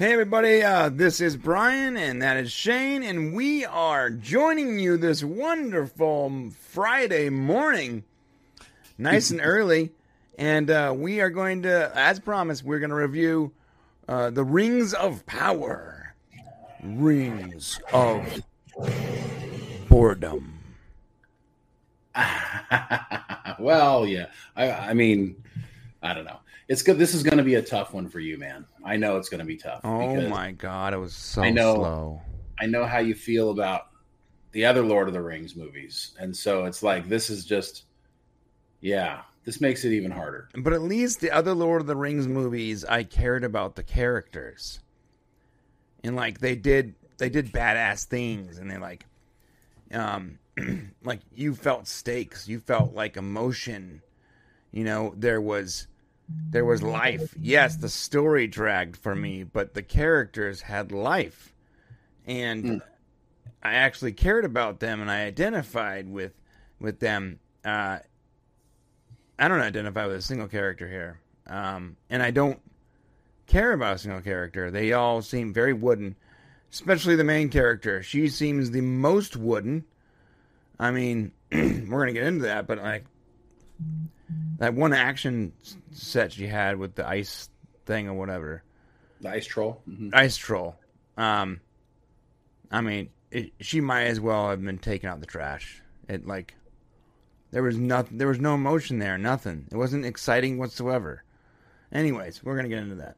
Hey, everybody, uh, this is Brian, and that is Shane, and we are joining you this wonderful Friday morning, nice and early. And uh, we are going to, as promised, we're going to review uh, the Rings of Power. Rings of Boredom. well, yeah. I, I mean, I don't know. It's good. This is going to be a tough one for you, man. I know it's going to be tough. Oh my god, it was so I know, slow. I know how you feel about the other Lord of the Rings movies, and so it's like this is just, yeah, this makes it even harder. But at least the other Lord of the Rings movies, I cared about the characters, and like they did, they did badass things, and they like, um, like you felt stakes, you felt like emotion. You know, there was there was life. Yes, the story dragged for me, but the characters had life. And Mm. I actually cared about them and I identified with with them. Uh, I don't identify with a single character here. Um, and I don't care about a single character. They all seem very wooden, especially the main character. She seems the most wooden. I mean, we're going to get into that, but like that one action set she had with the ice thing or whatever, The Ice Troll. Mhm. ice troll. Um, I mean, it, she might as well have been taken out the trash. It like there was nothing. There was no emotion there. Nothing. It wasn't exciting whatsoever. Anyways, we're gonna get into that.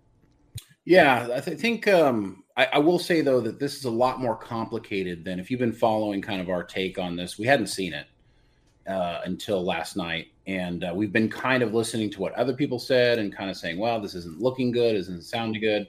Yeah, I th- think um, I, I will say though that this is a lot more complicated than if you've been following kind of our take on this. We hadn't seen it uh, until last night, and uh, we've been kind of listening to what other people said and kind of saying, "Well, this isn't looking good, isn't sounding good."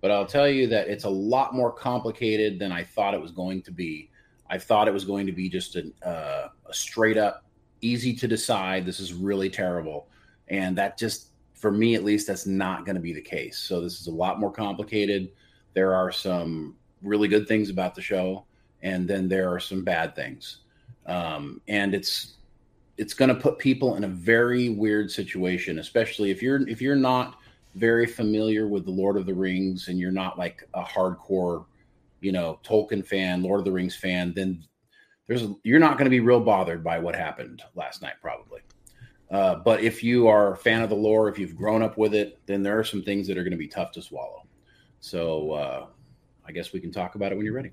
But I'll tell you that it's a lot more complicated than I thought it was going to be. I thought it was going to be just a, uh, a straight up, easy to decide. This is really terrible, and that just for me at least that's not going to be the case so this is a lot more complicated there are some really good things about the show and then there are some bad things um, and it's it's going to put people in a very weird situation especially if you're if you're not very familiar with the lord of the rings and you're not like a hardcore you know tolkien fan lord of the rings fan then there's you're not going to be real bothered by what happened last night probably uh, but if you are a fan of the lore, if you've grown up with it, then there are some things that are going to be tough to swallow. So uh, I guess we can talk about it when you're ready.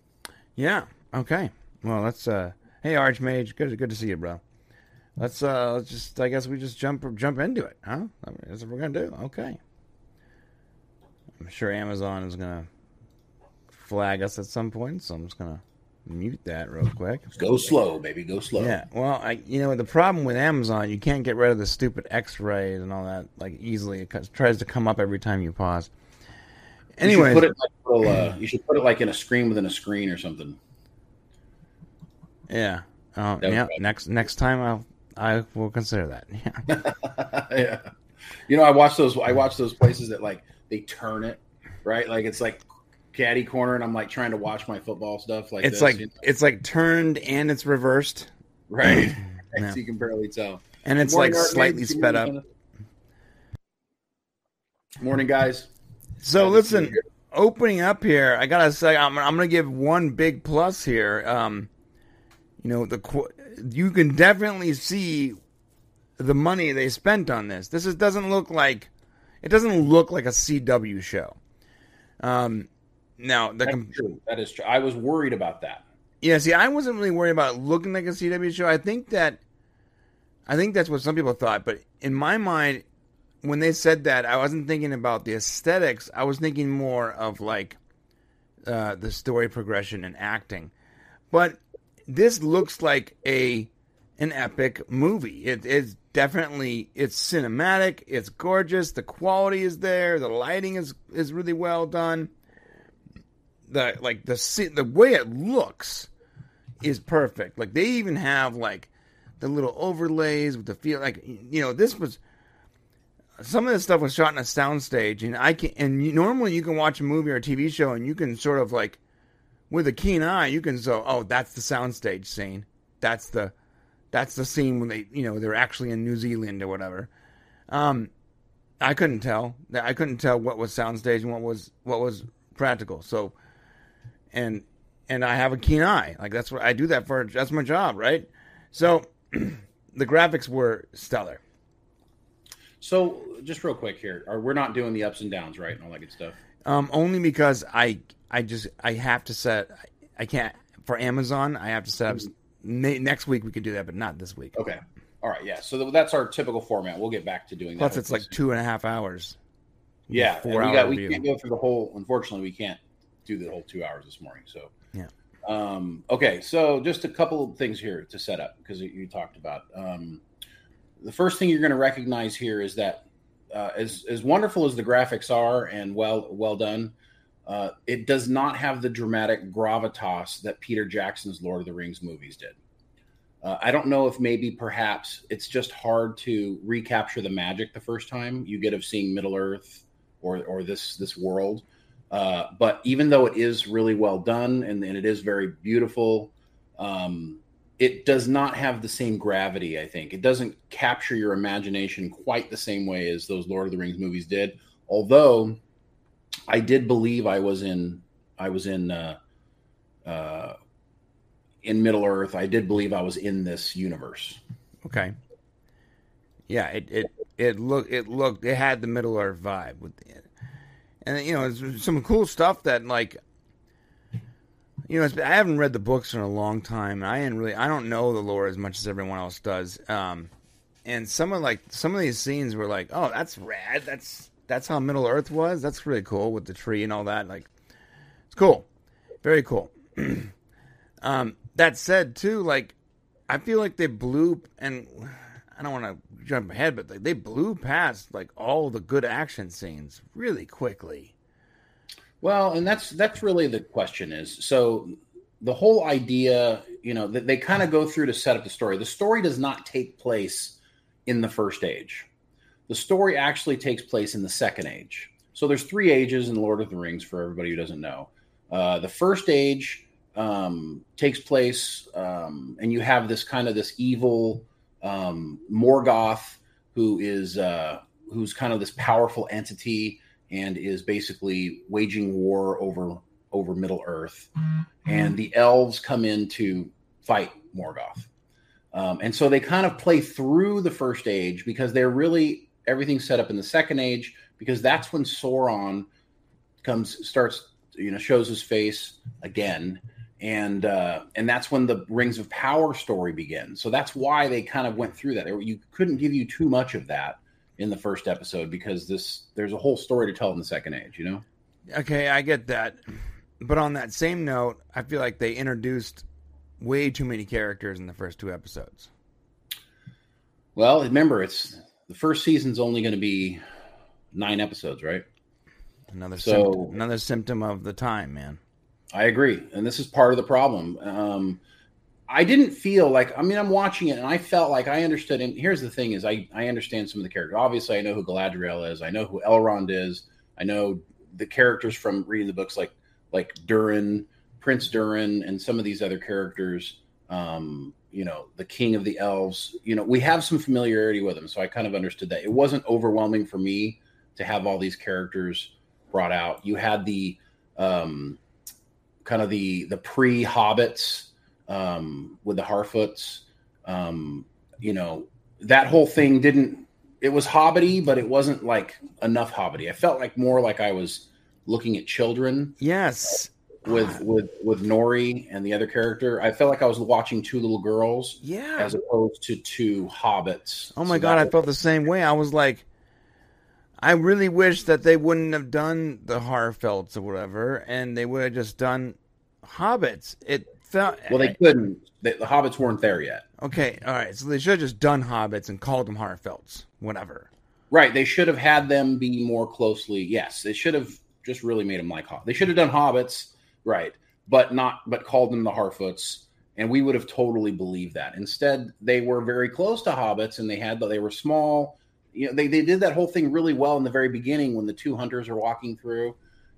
Yeah. Okay. Well, let's. uh Hey, Archmage. Good. Good to see you, bro. Let's. uh Let's just. I guess we just jump jump into it, huh? I mean, that's what we're gonna do. Okay. I'm sure Amazon is gonna flag us at some point, so I'm just gonna mute that real quick. Go slow, baby. Go slow. Yeah. Well, I you know the problem with Amazon, you can't get rid of the stupid X-rays and all that like easily. It tries to come up every time you pause. Anyway, put it like uh, you should put it like in a screen within a screen or something. yeah. Oh, yeah. Next next time I'll I will consider that. Yeah. yeah. You know, I watch those. I watch those places that like they turn it right, like it's like caddy corner, and I'm like trying to watch my football stuff. Like it's this, like you know? it's like turned and it's reversed right. Yeah. So you can barely tell. and it's Morning, like slightly sped up. Morning, guys. So Glad to see you listen, opening up here, I gotta say I'm I'm gonna give one big plus here. Um, you know the you can definitely see the money they spent on this. This is, doesn't look like it doesn't look like a CW show. Um, now the That's com- true. That is true. I was worried about that. Yeah, see, I wasn't really worried about looking like a CW show. I think that, I think that's what some people thought. But in my mind, when they said that, I wasn't thinking about the aesthetics. I was thinking more of like uh, the story progression and acting. But this looks like a an epic movie. It is definitely it's cinematic. It's gorgeous. The quality is there. The lighting is is really well done the like the the way it looks is perfect. Like they even have like the little overlays with the feel. Like you know, this was some of this stuff was shot in a soundstage, and I can and you, normally you can watch a movie or a TV show and you can sort of like with a keen eye you can so oh that's the soundstage scene. That's the that's the scene when they you know they're actually in New Zealand or whatever. Um, I couldn't tell. I couldn't tell what was soundstage and what was what was practical. So, and and I have a keen eye. Like that's what I do that for. That's my job, right? So, the graphics were stellar. So, just real quick here, we're not doing the ups and downs, right, and all that good stuff? Um, only because I I just I have to set. I can't for Amazon. I have to set up. Mm-hmm. Next week we could do that, but not this week. Okay. All right. Yeah. So that's our typical format. We'll get back to doing that. Plus, it's like two and a half hours. Yeah, four we got we can't go through the whole. Unfortunately, we can't do the whole two hours this morning. So Yeah. Um, okay, so just a couple of things here to set up because you talked about. Um, the first thing you're going to recognize here is that uh, as as wonderful as the graphics are and well well done, uh, it does not have the dramatic gravitas that Peter Jackson's Lord of the Rings movies did. Uh, I don't know if maybe perhaps it's just hard to recapture the magic the first time you get of seeing Middle Earth or or this this world. Uh, but even though it is really well done and, and it is very beautiful, um, it does not have the same gravity. I think it doesn't capture your imagination quite the same way as those Lord of the Rings movies did. Although I did believe I was in I was in uh, uh, in Middle Earth. I did believe I was in this universe. Okay. Yeah, it it it looked it looked it had the Middle Earth vibe with it, and you know it's some cool stuff that like. You know, I haven't read the books in a long time. I didn't really, I don't know the lore as much as everyone else does. Um, and some of like some of these scenes were like, oh, that's rad. That's that's how Middle Earth was. That's really cool with the tree and all that. Like, it's cool, very cool. um, that said, too, like I feel like they blew, and I don't want to jump ahead, but like, they blew past like all the good action scenes really quickly. Well, and that's that's really the question is so the whole idea, you know, that they kind of go through to set up the story. The story does not take place in the first age. The story actually takes place in the second age. So there's three ages in Lord of the Rings for everybody who doesn't know. Uh, the first age um, takes place, um, and you have this kind of this evil um, Morgoth who is uh, who's kind of this powerful entity and is basically waging war over over Middle Earth, and the elves come in to fight Morgoth. Um, and so they kind of play through the first age because they're really everything's set up in the second age because that's when Sauron comes starts you know shows his face again and uh, and that's when the Rings of Power story begins. So that's why they kind of went through that. You couldn't give you too much of that in the first episode because this there's a whole story to tell in the second age. You know. Okay, I get that. But on that same note, I feel like they introduced way too many characters in the first two episodes. Well, remember it's the first season's only going to be nine episodes, right? Another So- symptom, another symptom of the time, man. I agree, and this is part of the problem. Um, I didn't feel like I mean I'm watching it and I felt like I understood. And here's the thing: is I I understand some of the characters. Obviously, I know who Galadriel is. I know who Elrond is. I know the characters from reading the books, like like Durin, Prince Durin, and some of these other characters. Um, you know, the King of the Elves. You know, we have some familiarity with him. so I kind of understood that. It wasn't overwhelming for me to have all these characters brought out. You had the um, kind of the the pre hobbits um, with the Harfoots. Um, you know, that whole thing didn't. It was hobbity, but it wasn't like enough hobbity. I felt like more like I was looking at children Yes. With with with Nori and the other character. I felt like I was watching two little girls Yeah. as opposed to two hobbits. Oh my So god, I felt the same way. I was like, I really wish that they wouldn't have done the Harfelts or whatever, and they would have just done hobbits. It felt well, they eh, couldn't. The, the hobbits weren't there yet. okay. All right, so they should have just done hobbits and called them Harfelts, whatever. Right. They should have had them be more closely. Yes, they should have just really made them like Hobbits. They should have done Hobbits, right? But not, but called them the Harfoots, and we would have totally believed that. Instead, they were very close to Hobbits, and they had they were small. You know, they they did that whole thing really well in the very beginning when the two hunters are walking through,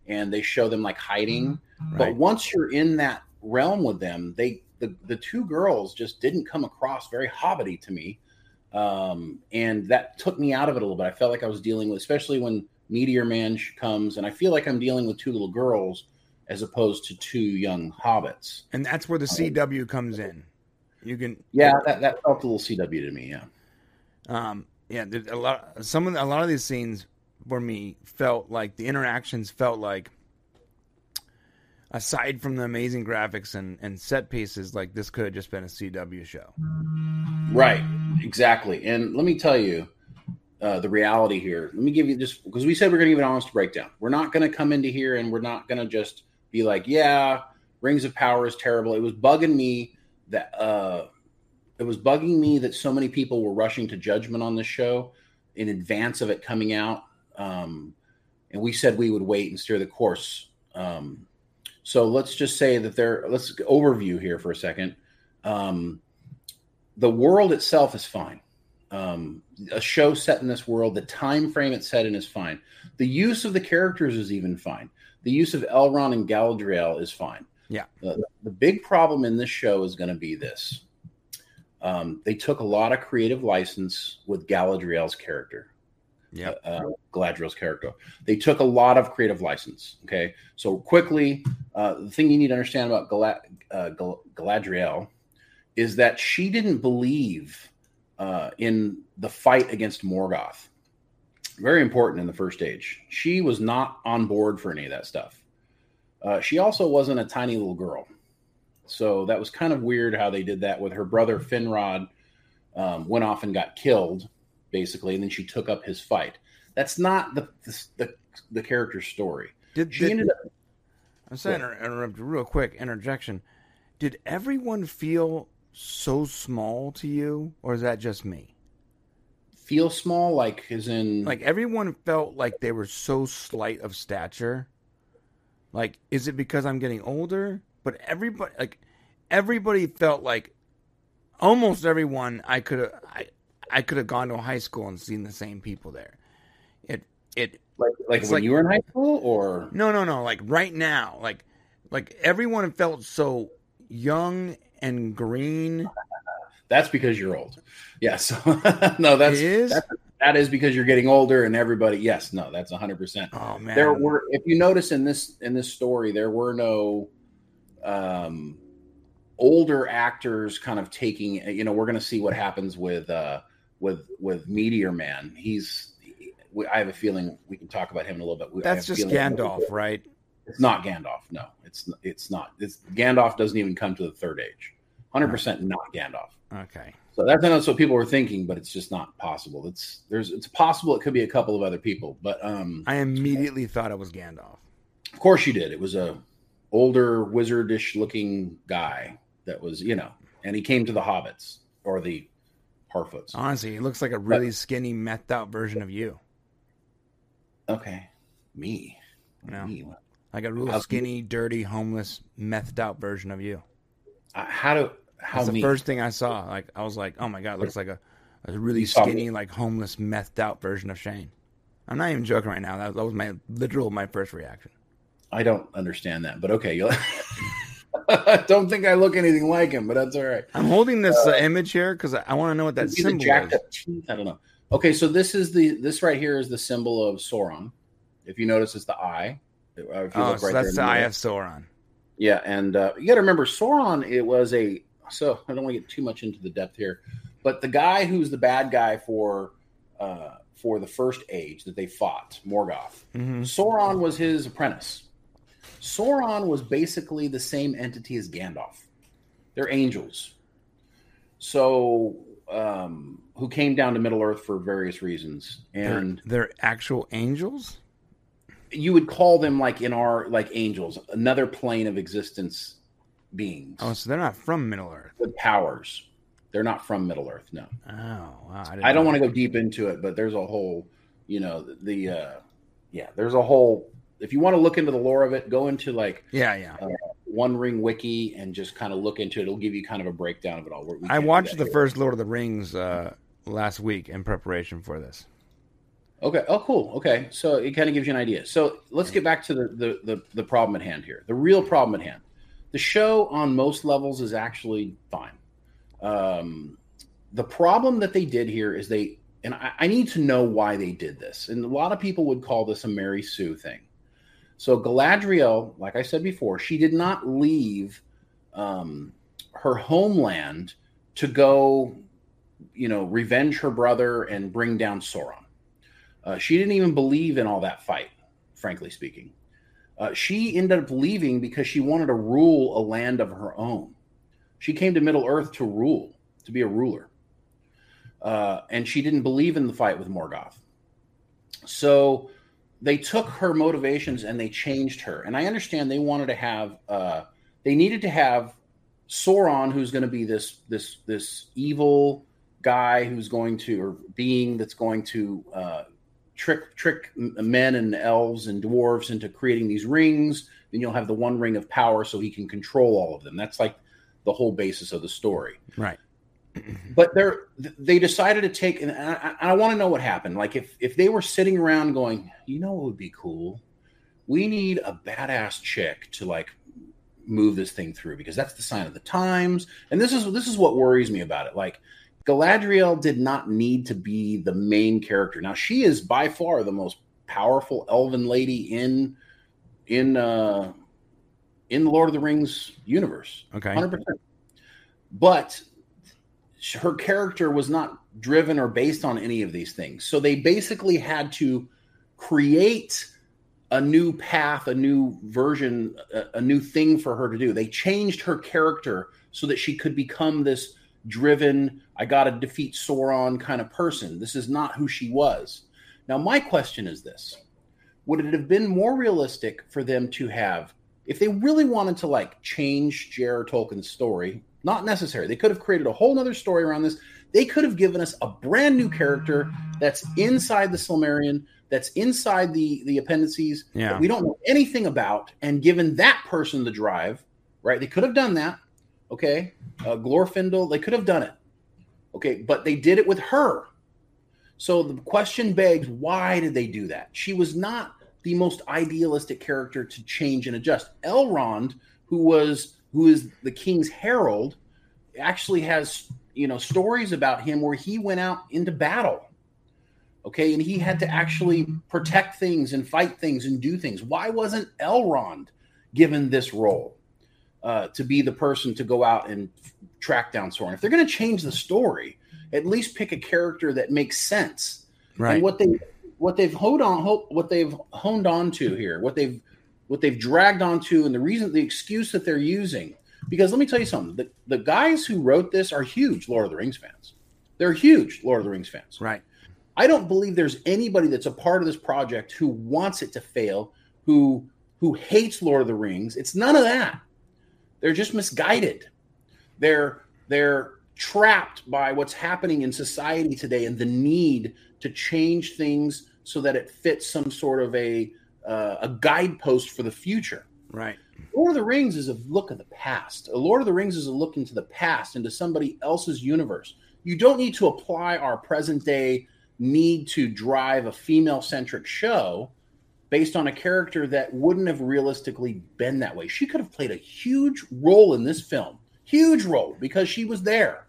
and they show them like hiding. But Right. once you're in that realm with them, they the the two girls just didn't come across very hobbity to me um, and that took me out of it a little bit. I felt like I was dealing with, especially when Meteor Man comes, and I feel like I'm dealing with two little girls as opposed to two young hobbits. And that's where the CW comes in. You can yeah, that, that felt a little CW to me. Yeah, um, yeah. A lot, some of the, a lot of these scenes for me felt like the interactions felt like, aside from the amazing graphics and and set pieces, like this could have just been a CW show. Right. Exactly. And let me tell you. Uh, the reality here. Let me give you just because we said we're going to give an honest breakdown. We're not going to come into here and we're not going to just be like, yeah, Rings of Power is terrible. It was bugging me that uh, it was bugging me that so many people were rushing to judgment on this show in advance of it coming out. Um, and we said we would wait and steer the course. Um, so let's just say that there. Let's overview here for a second. Um, the world itself is fine. Um, a show set in this world, the time frame it's set in is fine. The use of the characters is even fine the use of Elrond and Galadriel is fine. Yeah. The, the big problem in this show is going to be this. Um, they took a lot of creative license with Galadriel's character. Yeah. Uh, uh, Galadriel's character. They took a lot of creative license. Okay. So quickly, uh, the thing you need to understand about Galad- uh, Gal- Galadriel is that she didn't believe uh, in the fight against Morgoth very important in the first stage. She was not on board for any of that stuff. Uh, she also wasn't a tiny little girl. So that was kind of weird how they did that with her brother Finrod um, went off and got killed, basically, and then she took up his fight. That's not the the, the, the character's story. Did, she did, ended up. I'm saying, interrupt real quick interjection. Did everyone feel so small to you, or is that just me? Feel small, like as in like everyone felt like they were so slight of stature. Like, is it because I'm getting older? But everybody, like, everybody felt like almost everyone I could have, I, I could have gone to a high school and seen the same people there. It, it, like, like when like, you were in high school, or no, no, no, like right now, like, like everyone felt so young and green that's because you're old. Yes. no, that's, that's that is because you're getting older and everybody. Yes. No, that's 100. percent Oh man. There were, if you notice in this in this story, there were no um older actors kind of taking. You know, we're going to see what happens with uh with with Meteor Man. He's. I have a feeling we can talk about him in a little bit. That's just Gandalf, right? It's not Gandalf. No, it's it's not. It's Gandalf doesn't even come to the third age. Hundred percent not Gandalf. Okay. So that's not what people were thinking, but it's just not possible. It's there's it's possible it could be a couple of other people, but um I immediately thought it was Gandalf. Of course you did. It was a older wizardish looking guy that was, you know, and he came to the hobbits or the Harfoots. Honestly, he looks like a really but, skinny, methed out version of you. Okay. Me. Know, me. Like a real skinny, dirty, homeless, methed out version of you. Uh, how do how That's the first thing I saw. Like I was like, oh my god, looks like a, a really skinny, like homeless, methed out version of Shane. I'm not even joking right now. That, that was my literal my first reaction. I don't understand that, but okay. I don't think I look anything like him, but that's all right. I'm holding this uh, uh, image here because I, I want to know what that symbol is. Teeth? I don't know. Okay, so this is the this right here is the symbol of Sauron. If you notice, it's the eye. If you oh, so right that's the eye of Sauron. Yeah, and uh, you got to remember, Sauron. It was a so I don't want to get too much into the depth here, but the guy who's the bad guy for uh, for the first age that they fought, Morgoth, mm-hmm. Sauron was his apprentice. Sauron was basically the same entity as Gandalf. They're angels. So um, who came down to Middle Earth for various reasons, and they're, they're actual angels. You would call them like in our like angels, another plane of existence beings. Oh, so they're not from Middle Earth. The powers. They're not from Middle Earth, no. Oh, wow. I, I don't want to go deep into it, but there's a whole, you know, the, uh yeah, there's a whole if you want to look into the lore of it, go into like yeah, yeah, uh, One Ring Wiki and just kind of look into it. It'll give you kind of a breakdown of it all. I watched the here. first Lord of the Rings uh, last week in preparation for this. Okay. Oh, cool. Okay, so it kind of gives you an idea. So let's get back to the, the the the problem at hand here. The real problem at hand the show on most levels is actually fine. Um, the problem that they did here is they and I, I need to know why they did this. And a lot of people would call this a Mary Sue thing. So Galadriel, like I said before, she did not leave um, her homeland to go, you know, revenge her brother and bring down Sauron. Uh, she didn't even believe in all that fight, frankly speaking. Uh, she ended up leaving because she wanted to rule a land of her own. She came to Middle Earth to rule, to be a ruler. Uh, and she didn't believe in the fight with Morgoth. So they took her motivations and they changed her. And I understand they wanted to have, uh, they needed to have Sauron, who's going to be this this this evil guy who's going to or being that's going to uh, trick trick men and elves and dwarves into creating these rings. Then you'll have the one ring of power, so he can control all of them. That's like the whole basis of the story. Right. but they're they decided to take and I, I want to know what happened. Like if if they were sitting around going, you know, what would be cool. We need a badass chick to like move this thing through because that's the sign of the times. And this is this is what worries me about it. Like Galadriel did not need to be the main character. Now she is by far the most powerful elven lady in in uh in the Lord of the Rings universe. Okay. 100%. But her character was not driven or based on any of these things. So they basically had to create a new path, a new version, a, a, new thing for her to do. They changed her character so that she could become this driven, I got to defeat Sauron kind of person. This is not who she was. Now, my question is this Would it have been more realistic for them to have, if they really wanted to like change J.R. Tolkien's story, not necessary. They could have created a whole other story around this. They could have given us a brand new character that's inside the Silmarillion, that's inside the the appendices yeah. that we don't know anything about, and given that person the drive. Right? They could have done that. Okay, uh, Glorfindel. They could have done it. Okay, but they did it with her. So the question begs, why did they do that? She was not the most idealistic character to change and adjust. Elrond, who was who is the king's herald, actually has you know stories about him where he went out into battle. Okay, and he had to actually protect things and fight things and do things. Why wasn't Elrond given this role uh, to be the person to go out and track down Sauron? If they're going to change the story, at least pick a character that makes sense. Right. And what they what they've honed on what they've honed on to here, what they've what they've dragged onto and the reason the excuse that they're using because let me tell you something the, the guys who wrote this are huge lord of the rings fans they're huge lord of the rings fans right i don't believe there's anybody that's a part of this project who wants it to fail who who hates lord of the rings it's none of that they're just misguided they're they're trapped by what's happening in society today and the need to change things so that it fits some sort of a uh, a guidepost for the future. Right. Lord of the Rings is a look at the past. A Lord of the Rings is a look into the past, into somebody else's universe. You don't need to apply our present day need to drive a female centric show based on a character that wouldn't have realistically been that way. She could have played a huge role in this film, huge role, because she was there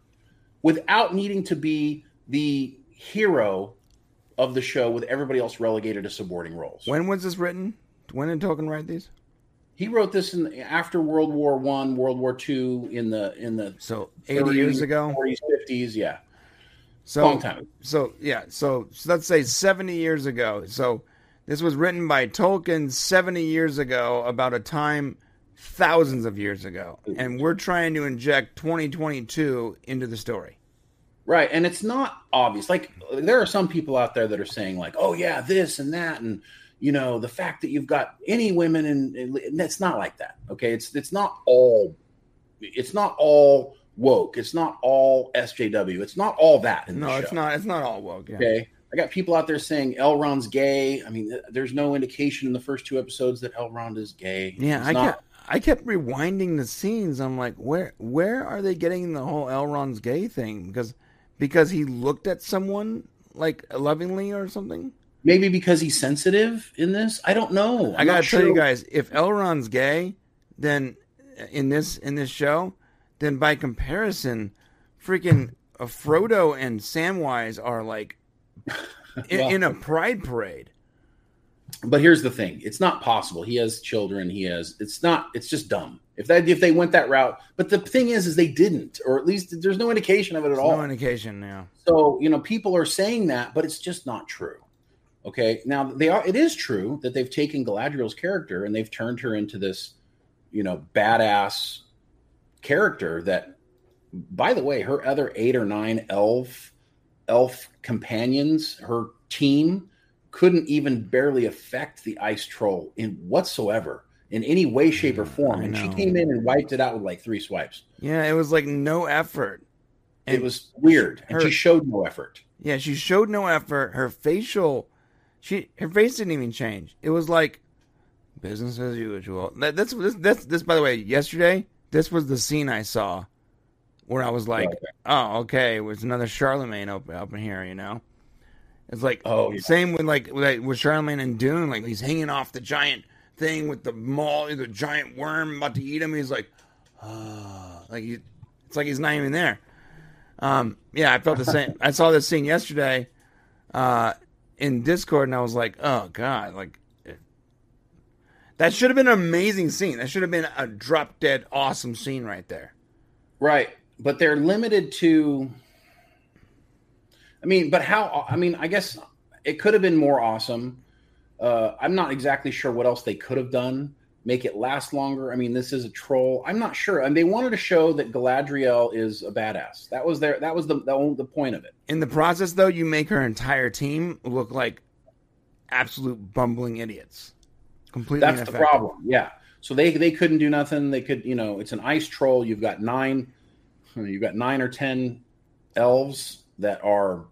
without needing to be the hero of the show with everybody else relegated to supporting roles. When was this written? When did Tolkien write these? He wrote this in after World War One, World War Two, in the in the so eighty 30s, years ago, forties, fifties, yeah. So long time. So yeah, so, so let's say seventy years ago. So this was written by Tolkien seventy years ago about a time thousands of years ago, and we're trying to inject twenty twenty two into the story. Right. And it's not obvious. Like there are some people out there that are saying like, "Oh yeah, this and that and you know, the fact that you've got any women and, and it's not like that. Okay? It's it's not all it's not all woke. It's not all SJW. It's not all that No, it's not it's not all woke. Yeah. Okay. I got people out there saying Elrond's gay. I mean, there's no indication in the first two episodes that Elrond is gay. Yeah, it's I not, kept I kept rewinding the scenes. I'm like, where where are they getting the whole Elrond's gay thing? Because because he looked at someone like lovingly or something? Maybe because he's sensitive in this. I don't know. I'm i got to tell you guys, if Elrond's gay, then in this in this show, then by comparison, freaking uh, Frodo and Samwise are like in, Well- in a pride parade. But here's the thing: it's not possible. He has children. He has. It's not. It's just dumb. If that if they went that route, but the thing is, is they didn't, or at least there's no indication of it at There's all. no indication now. So you know, people are saying that, but it's just not true. Okay, now they are. It is true that they've taken Galadriel's character and they've turned her into this, you know, badass character. That, by the way, her other eight or nine elf elf companions, her team, couldn't even barely affect the ice troll in whatsoever in any way, shape, or form. I And she came in and wiped it out with like three swipes. Yeah, it was like no effort. it was weird, and she showed no effort. Yeah, she showed no effort. Her facial, she her face didn't even change. It was like business as usual. That, that's this, that's this. By the way, yesterday this was the scene I saw where I was like, Right. "Oh, okay, it was another Chalamet up up in here." You know, it's like Oh, yeah. same with like with, Chalamet and Dune. Like he's hanging off the giant thing with the maul, the giant worm about to eat him. He's like, oh, like he, it's like he's not even there. Um, yeah, I felt the same. I saw this scene yesterday uh, in Discord, and I was like, "Oh God!" Like that should have been an amazing scene. That should have been a drop dead awesome scene right there. Right. But they're limited to I mean, but how I mean, I guess it could have been more awesome. Uh I'm not exactly sure what else they could have done. Make it last longer. I mean, this is a troll. I'm not sure. And they wanted to show that Galadriel is a badass. That was their that was the the, the point of it. In the process, though, you make her entire team look like absolute bumbling idiots. Completely. That's the problem. Yeah. So they they couldn't do nothing. They could, you know, it's an ice troll. You've got nine, you've got nine or ten elves that are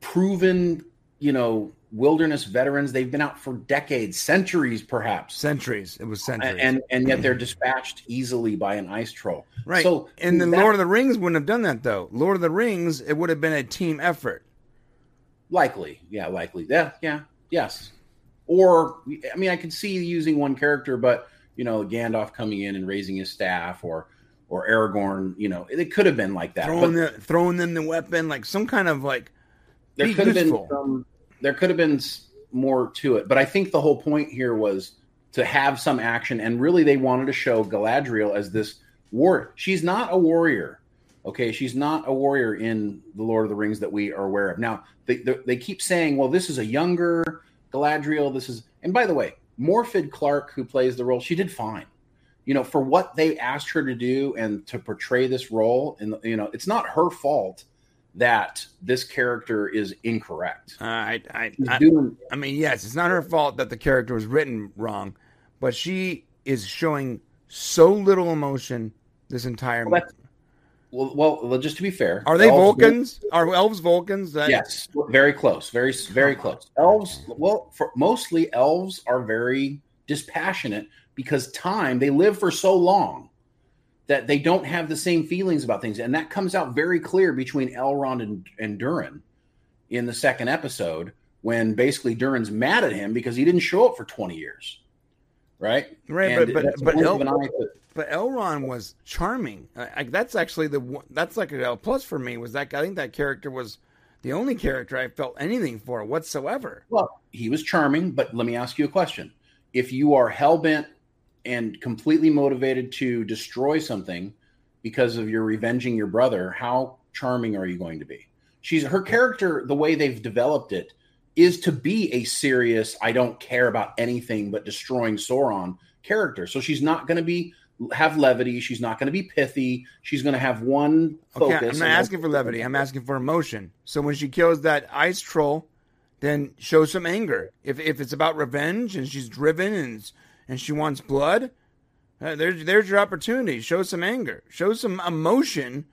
proven, you know, wilderness veterans. They've been out for decades, centuries, perhaps, Centuries. It was centuries. and and yet they're mm-hmm. dispatched easily by an ice troll. right. So and the that- Lord of the Rings wouldn't have done that though. Lord of the Rings, it would have been a team effort. Likely, yeah, likely, yeah, yeah, yes. Or I mean, I could see using one character, but you know, Gandalf coming in and raising his staff, or or Aragorn, you know, it could have been like that. Throwing but the throwing them the weapon, like some kind of like there could have been some, there could have been more to it. But I think the whole point here was to have some action, and really they wanted to show Galadriel as this war. She's not a warrior. Okay, she's not a warrior in the Lord of the Rings that we are aware of. Now they they, they keep saying, "Well, this is a younger Galadriel." This is, and by the way, Morfydd Clark, who plays the role, she did fine. You know, for what they asked her to do and to portray this role, and you know, it's not her fault that this character is incorrect. uh, I, I, I, doing I mean, yes, it's not her fault that the character was written wrong, but she is showing so little emotion this entire. Well, well, well. Just to be fair, Are they elves- Vulcans? Are elves Vulcans? That, Yes, very close, very very close. Elves, well, for mostly elves are very dispassionate because time they live for so long that they don't have the same feelings about things, and that comes out very clear between Elrond and, and Durin in the second episode when basically Durin's mad at him because he didn't show up for twenty years, right? Right, And but but but, El, of an eye to- but Elrond was charming. I, I, that's actually the that's like a plus for me. Was that I think that character was the only character I felt anything for whatsoever. Well, he was charming, but let me ask you a question. If you are hell bent and completely motivated to destroy something because of your revenging your brother, how charming are you going to be? She's her character, the way they've developed it, is to be a serious, I don't care about anything but destroying Sauron character. So she's not going to be have levity. She's not going to be pithy. She's going to have one Okay. I'm not asking for levity. I'm asking for emotion. So when she kills that ice troll, then show some anger. If if it's about revenge and she's driven and and she wants blood, uh, there's there's your opportunity. Show some anger. Show some emotion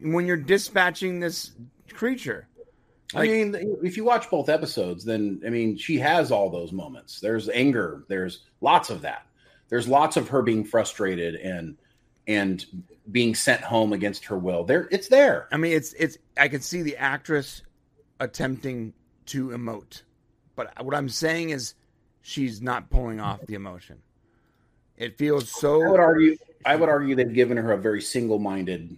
when you're dispatching this creature. I mean, if you watch both episodes, then I mean, she has all those moments. There's anger. There's lots of that. There's lots of her being frustrated and and being sent home against her will. There, it's there. I mean, it's it's. I can see the actress attempting to emote, but what I'm saying is she's not pulling off the emotion. It feels so. I would argue. I would argue they've given her a very single-minded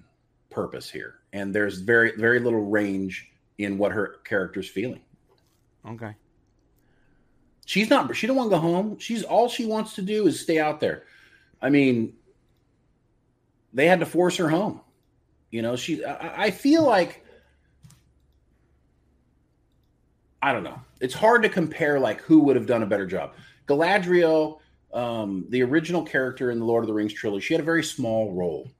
purpose here, and there's very very little range in what her character's feeling. Okay. She's not. She don't want to go home. She's all she wants to do is stay out there. I mean, they had to force her home. You know, she. I, I feel like. I don't know. It's hard to compare like who would have done a better job. Galadriel, um, the original character in the Lord of the Rings trilogy, she had a very small role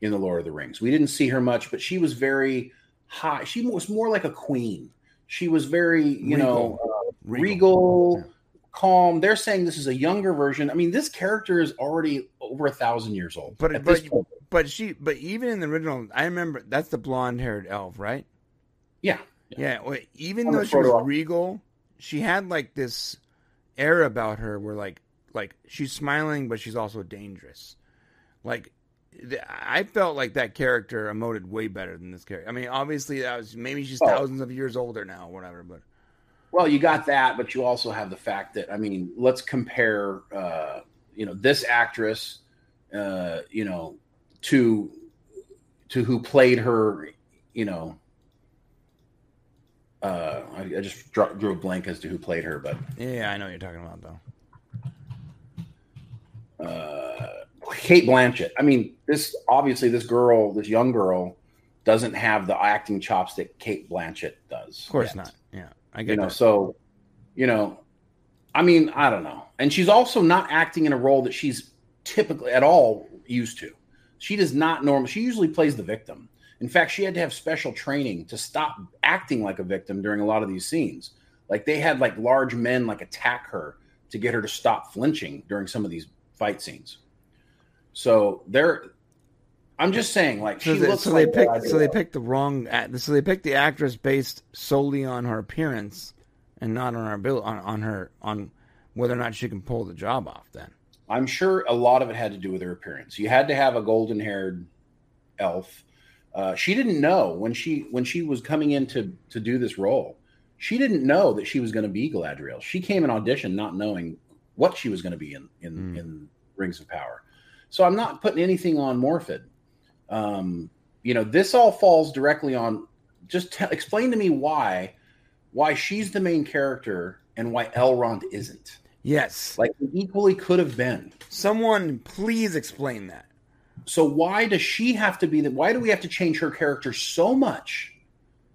in the Lord of the Rings. We didn't see her much, but she was very high. She was more like a queen. She was very, you regal. know, uh, regal, regal yeah. calm. They're saying this is a younger version. I mean, this character is already over a thousand years old. But but, but she but even in the original, I remember that's the blonde haired elf, right? Yeah. Yeah. yeah even On though she was regal, she had like this air about her where like like she's smiling, but she's also dangerous. Like I felt like that character emoted way better than this character. I mean, obviously, that was maybe she's oh. thousands of years older now, whatever. But well, you got that, but you also have the fact that I mean, let's compare, uh, you know, this actress, uh, you know, to to who played her, you know. Uh, I, I just drew, drew a blank as to who played her, but yeah, I know what you're talking about though. Uh, Cate Blanchett. I mean, this obviously this girl, this young girl, doesn't have the acting chops that Cate Blanchett does. Of course yet. not. Yeah, I get you know. That. So, you know, I mean, I don't know. And she's also not acting in a role that she's typically at all used to. She does not normal. She usually plays the victim. In fact, she had to have special training to stop acting like a victim during a lot of these scenes. Like they had like large men like attack her to get her to stop flinching during some of these fight scenes. So they're I'm just saying, like so, they, so like they picked so they picked the wrong so they picked the actress based solely on her appearance and not on her ability on, on her on whether or not she can pull the job off. Then I'm sure a lot of it had to do with her appearance. You had to have a golden haired elf. Uh, she didn't know when she when she was coming in to to do this role. She didn't know that she was going to be Galadriel. She came in audition not knowing what she was going to be in in, mm. in Rings of Power. So I'm not putting anything on Morfydd. Um, you know, this all falls directly on. Just t- explain to me why, why she's the main character and why Elrond isn't. Yes, like equally could have been. Someone, please explain that. So why does she have to be that? Why do we have to change her character so much?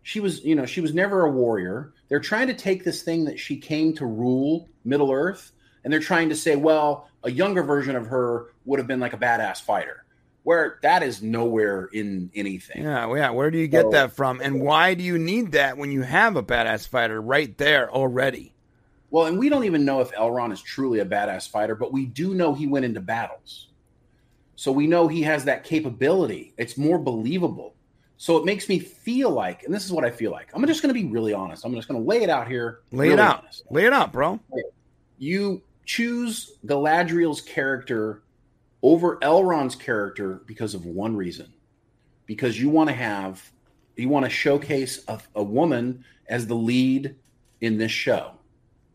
She was, you know, she was never a warrior. They're trying to take this thing that she came to rule Middle Earth and they're trying to say, well, a younger version of her would have been like a badass fighter. Where that is nowhere in anything. Yeah, yeah. Where do you get so, that from? And why do you need that when you have a badass fighter right there already? Well, and we don't even know if Elrond is truly a badass fighter, but we do know he went into battles. So we know he has that capability. It's more believable. So it makes me feel like, and this is what I feel like. I'm just going to be really honest. I'm just going to lay it out here. Lay really it out. Honest. Lay it out, bro. You choose Galadriel's character over Elrond's character because of one reason. Because you want to have, you want to showcase a, a woman as the lead in this show.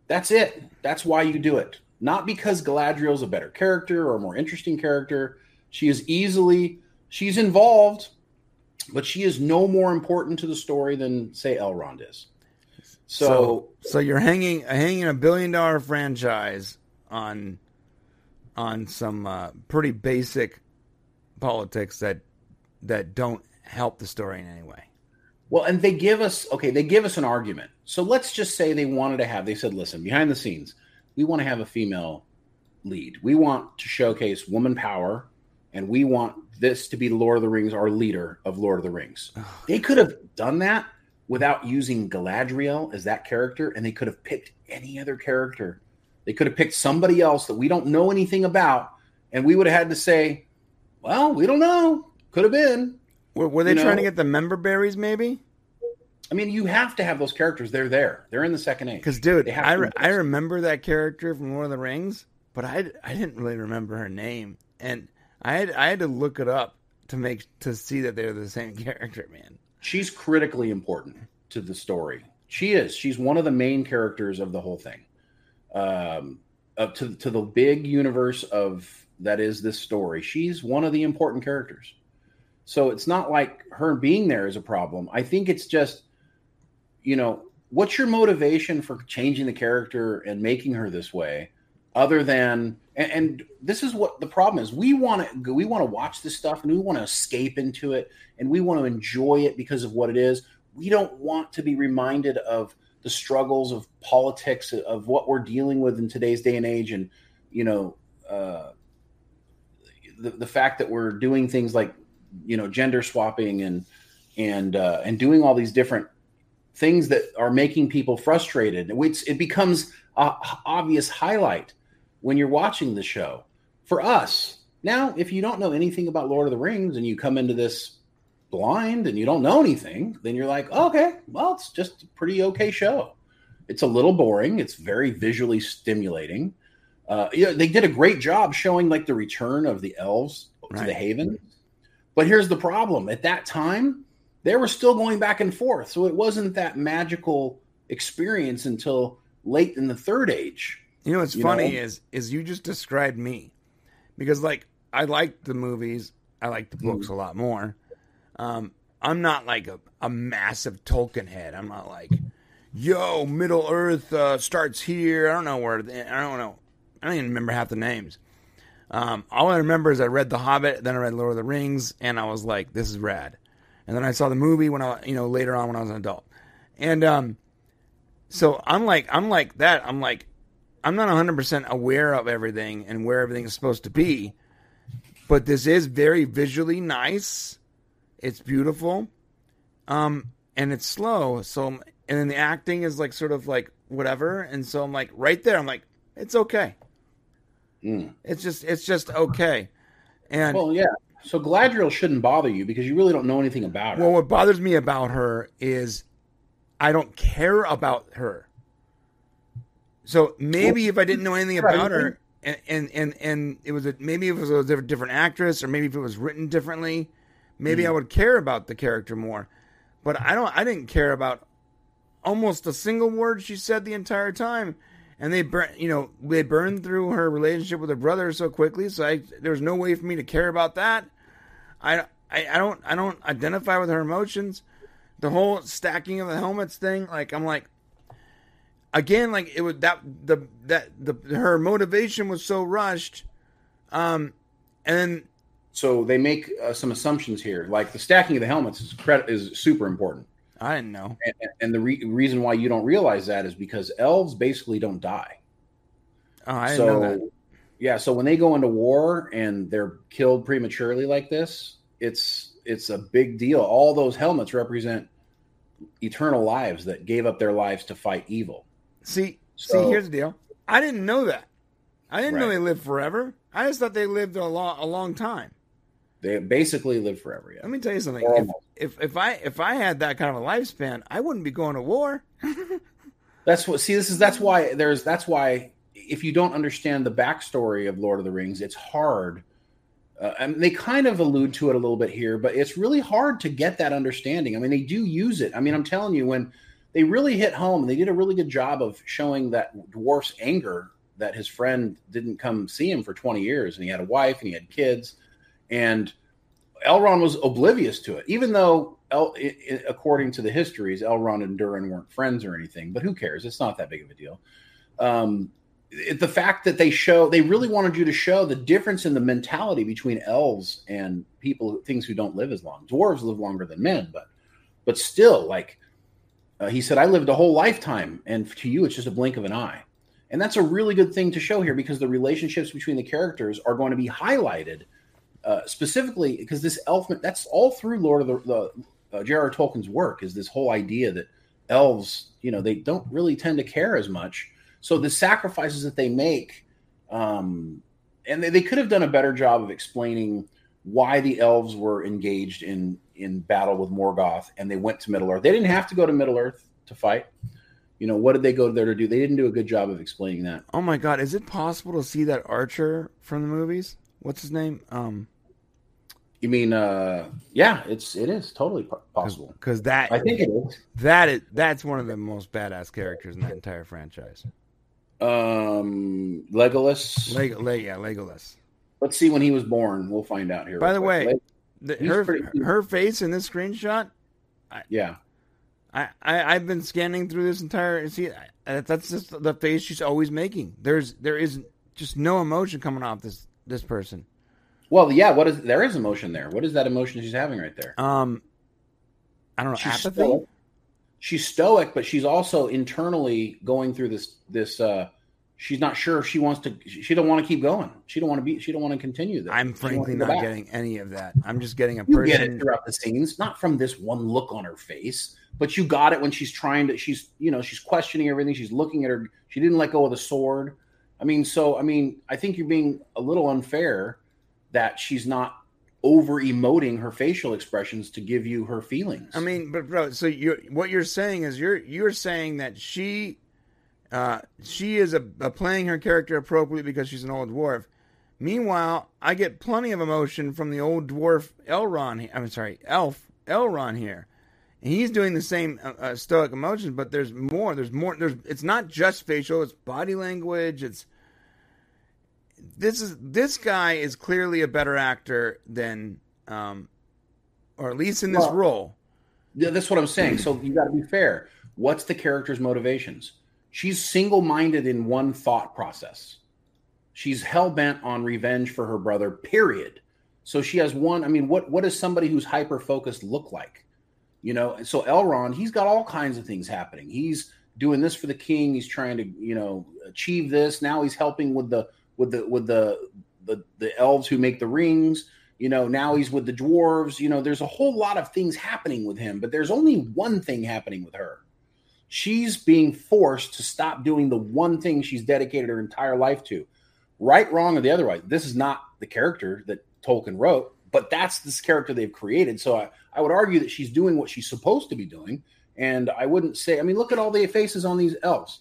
That's it. That's why you do it. Not because Galadriel's a better character or a more interesting character. She is easily, she's involved, but she is no more important to the story than, say, Elrond is. So, so, so you're hanging hanging a billion dollar franchise on on some uh, pretty basic politics that that don't help the story in any way. Well, and they give us okay, they give us an argument. So let's just say they wanted to have. They said, "Listen, behind the scenes, we want to have a female lead. We want to showcase woman power, and we want this to be Lord of the Rings, our leader of Lord of the Rings." they could have done that without using Galadriel as that character, and they could have picked any other character they could have picked somebody else that we don't know anything about, and we would have had to say, "Well, we don't know. Could have been." Were, were they you trying know? to get the member berries? Maybe. I mean, you have to have those characters. They're there. They're in the second age. Because, dude, I, re- I remember that character from Lord of the Rings, but I, I didn't really remember her name, and I had I had to look it up to make to see that they're the same character. Man, she's critically important to the story. She is. She's one of the main characters of the whole thing um, up to to the big universe of that is this story. She's one of the important characters. So it's not like her being there is a problem. I think it's just you know, what's your motivation for changing the character and making her this way, other than and, and this is what the problem is. We want to we want to watch this stuff and we want to escape into it and we want to enjoy it because of what it is. We don't want to be reminded of the struggles of politics of what we're dealing with in today's day and age and you know uh, the, the fact that we're doing things like you know gender swapping and and uh, and doing all these different things that are making people frustrated it becomes a obvious highlight when you're watching the show for us now if you don't know anything about lord of the rings and you come into this blind and you don't know anything then you're like okay well it's just a pretty okay show it's a little boring it's very visually stimulating uh, yeah, they did a great job showing like the return of the elves right. to the haven. But here's the problem: at that time, they were still going back and forth, so it wasn't that magical experience until late in the third age. You know what's you funny know? is is you just described me because like I like the movies, I like the books mm. a lot more. Um, I'm not like a, a massive Tolkien head. I'm not like, yo, Middle Earth uh, starts here. I don't know where. I don't know. I don't even remember half the names. Um, all I remember is I read The Hobbit, then I read Lord of the Rings, and I was like, "This is rad." And then I saw the movie when I, you know, later on when I was an adult, and um, so I'm like, I'm like that. I'm like, I'm not 100 percent aware of everything and where everything is supposed to be, but this is very visually nice. It's beautiful, um, and it's slow. So, and then the acting is like sort of like whatever, and so I'm like right there. I'm like, it's okay. Mm. It's just it's just okay. And well, yeah. So Galadriel shouldn't bother you because you really don't know anything about her. Well, what bothers me about her is I don't care about her. So maybe if I didn't know anything about her, and and and, and it was a, maybe if it was a different actress, or maybe if it was written differently, maybe mm. I would care about the character more. But I don't. I didn't care about almost a single word she said the entire time and they burn you know they burned through her relationship with her brother so quickly so I, there was no way for me to care about that I, I i don't i don't identify with her emotions the whole stacking of the helmets thing like i'm like again like it was that the that the her motivation was so rushed um and so they make uh, some assumptions here like the stacking of the helmets is is super important I didn't know. And, and the re- reason why you don't realize that is because elves basically don't die. Oh, I didn't so, know that. Yeah, so when they go into war and they're killed prematurely like this, it's it's a big deal. All those helmets represent eternal lives that gave up their lives to fight evil. See, so, see, here's the deal. I didn't know that. I didn't right. know they lived forever. I just thought they lived a long a long time. They basically live forever. Yeah. Let me tell you something. If, if, if I if I had that kind of a lifespan, I wouldn't be going to war. that's what. See, this is that's why there's that's why if you don't understand the backstory of Lord of the Rings, it's hard. Uh, and they kind of allude to it a little bit here, but it's really hard to get that understanding. I mean, they do use it. I mean, I'm telling you, when they really hit home, and they did a really good job of showing that dwarf's anger that his friend didn't come see him for 20 years, and he had a wife and he had kids and Elrond was oblivious to it, even though, El, it, it, according to the histories, Elrond and Durin weren't friends or anything. But who cares? It's not that big of a deal. Um, it, the fact that they show, they really wanted you to show the difference in the mentality between elves and people, things who don't live as long. Dwarves live longer than men, but but still, like uh, he said, I lived a whole lifetime, and to you, it's just a blink of an eye. And that's a really good thing to show here because the relationships between the characters are going to be highlighted uh, specifically because this elf that's all through Lord of the, the uh, J.R.R. Tolkien's work is this whole idea that elves, you know, they don't really tend to care as much. So the sacrifices that they make, um, and they, they could have done a better job of explaining why the elves were engaged in in battle with Morgoth and they went to Middle Earth. They didn't have to go to Middle Earth to fight. You know, what did they go there to do? They didn't do a good job of explaining that. Oh my god, is it possible to see that archer from the movies? what's his name? Um, you mean, uh, yeah, it's it is totally possible because that I think it is that is that's one of the most badass characters in that entire franchise. Um, Legolas. Leg, Leg, yeah, Legolas. Let's see when he was born. We'll find out here. By the way, the, her pretty, her face in this screenshot. I, yeah, I, I I've been scanning through this entire. See, I, that's just the face she's always making. There's there is just no emotion coming off this this person. Well, yeah. What is there is emotion there? What is that emotion she's having right there? Um, I don't know. She's apathy. stoic. She's stoic, but she's also internally going through this this. uh She's not sure if she wants to. She don't want to keep going. She don't want to be. She don't want to continue this. I'm frankly wants to go not back. getting any of that. I'm just getting a You get it person. throughout the scenes, not from this one look on her face, but you got it when she's trying to. She's you know she's questioning everything. She's looking at her. She didn't let go of the sword. I mean, so I mean, I think you're being a little unfair that she's not over emoting her facial expressions to give you her feelings. I mean, but bro, so you're what you're saying is you're you're saying that she, uh, she is a, a playing her character appropriately because she's an old dwarf. Meanwhile, I get plenty of emotion from the old dwarf Elrond. I'm sorry, elf Elrond here, and he's doing the same uh, uh, stoic emotions. But there's more. There's more. There's. It's not just facial. It's body language. It's. This is this guy is clearly a better actor than, um, or at least in this Well, role. Yeah, that's what I'm saying. So you got to be fair. What's the character's motivations? She's single minded in one thought process. She's hell bent on revenge for her brother, period. So she has one. I mean, what, what does somebody who's hyper focused look like? You know, so Elrond, he's got all kinds of things happening. He's doing this for the king. He's trying to, you know, achieve this. Now he's helping with the with the with the the, the elves who make the rings you know now he's with the dwarves you know there's a whole lot of things happening with him but there's only one thing happening with her she's being forced to stop doing the one thing she's dedicated her entire life to right wrong or the otherwise this is not the character that tolkien wrote but that's this character they've created so i, I would argue that she's doing what she's supposed to be doing and i wouldn't say i mean look at all the faces on these elves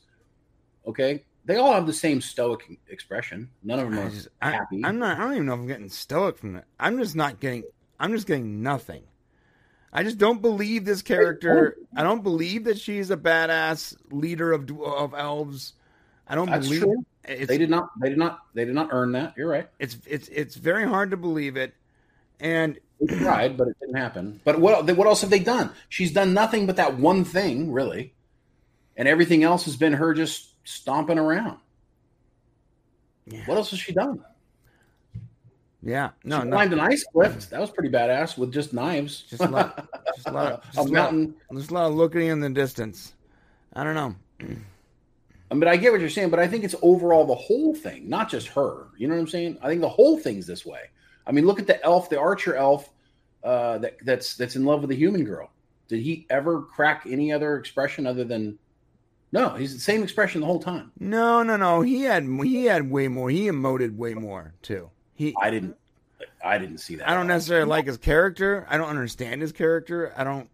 okay they all have the same stoic expression none of them I are just, I, happy I'm not. I don't even know if I'm getting stoic from that. I'm just not getting. I'm just getting nothing. I just don't believe this character. I don't believe that she's a badass leader of of elves. I don't That's believe true. they did not they did not they did not earn that you're right it's it's it's very hard to believe it. And they tried but it didn't happen but what what else have they done she's done nothing but that one thing really and everything else has been her just stomping around Yeah. what else has she done yeah, no, she no, climbed an ice cliff that was pretty badass with just knives Just a lot- just a lot of- just a lot- mountain there's a lot of looking in the distance. I don't know. I mean, I get what you're saying, but I think it's overall the whole thing, not just her. You know what I'm saying? I think the whole thing's this way. I mean, look at the elf, the archer elf, uh, that that's that's in love with the human girl. Did he ever crack any other expression other than? No, he's the same expression the whole time. No, no, no. He had he had way more. He emoted way more too. He I didn't, I didn't see that. I don't necessarily like his character. I don't understand his character. I don't.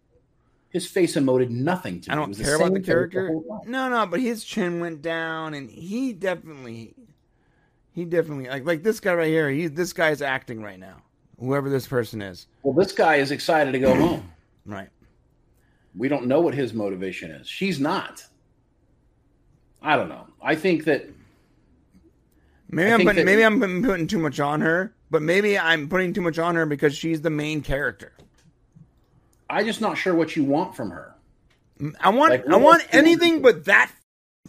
His face emoted nothing to me. I don't care about the character. time. No, no, but his chin went down, and he definitely, he definitely like like this guy right here. He this guy's acting right now. Whoever this person is, Well, this guy is excited to go home. right? We don't know what his motivation is. She's not. I don't know. I think that Maybe I I'm putting, that- maybe I'm putting- too much on her, but maybe I'm putting too much on her because she's the main character. I'm just not sure what you want from her. I want Like, I want else do you want anything but that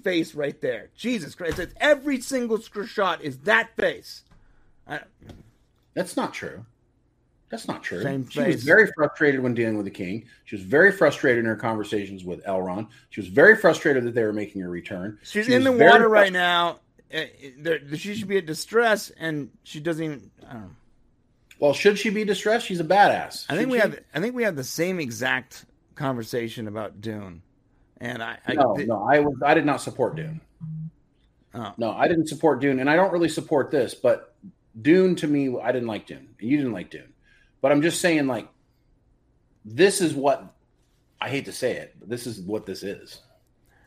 face right there. Jesus Christ! It's every single shot is that face. I, That's not true. That's not true. Same she was very frustrated when dealing with the king. She was very frustrated in her conversations with Elrond. She was very frustrated that they were making her return. she's She in the water right now. Uh, there, she should be in distress, and she doesn't even. I don't know. Well, should she be distressed? She's a badass. I think Should we she? have. I think we had the same exact conversation about Dune, and I. I No, did- no, I was. I did not support Dune. oh. No, I didn't support Dune, and I don't really support this. But Dune to me, I didn't like Dune, and you didn't like Dune. But I'm just saying, like, this is what I hate to say it, but this is what this is.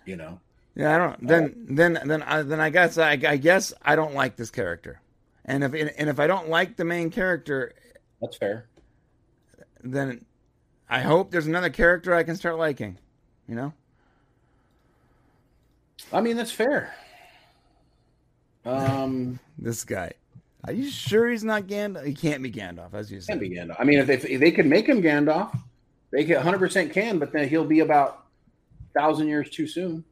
You know, Yeah, I don't. Then, then, then, I, then I guess I, I guess I don't like this character, and if and if I don't like the main character, that's fair. then I hope there's another character I can start liking. You know? I mean, that's fair. Um, This guy. Are you sure he's not Gandalf? He can't be Gandalf, as you said. can be Gandalf. I mean, if they, if they could make him Gandalf, they can 100 percent can. But then he'll be about thousand years too soon.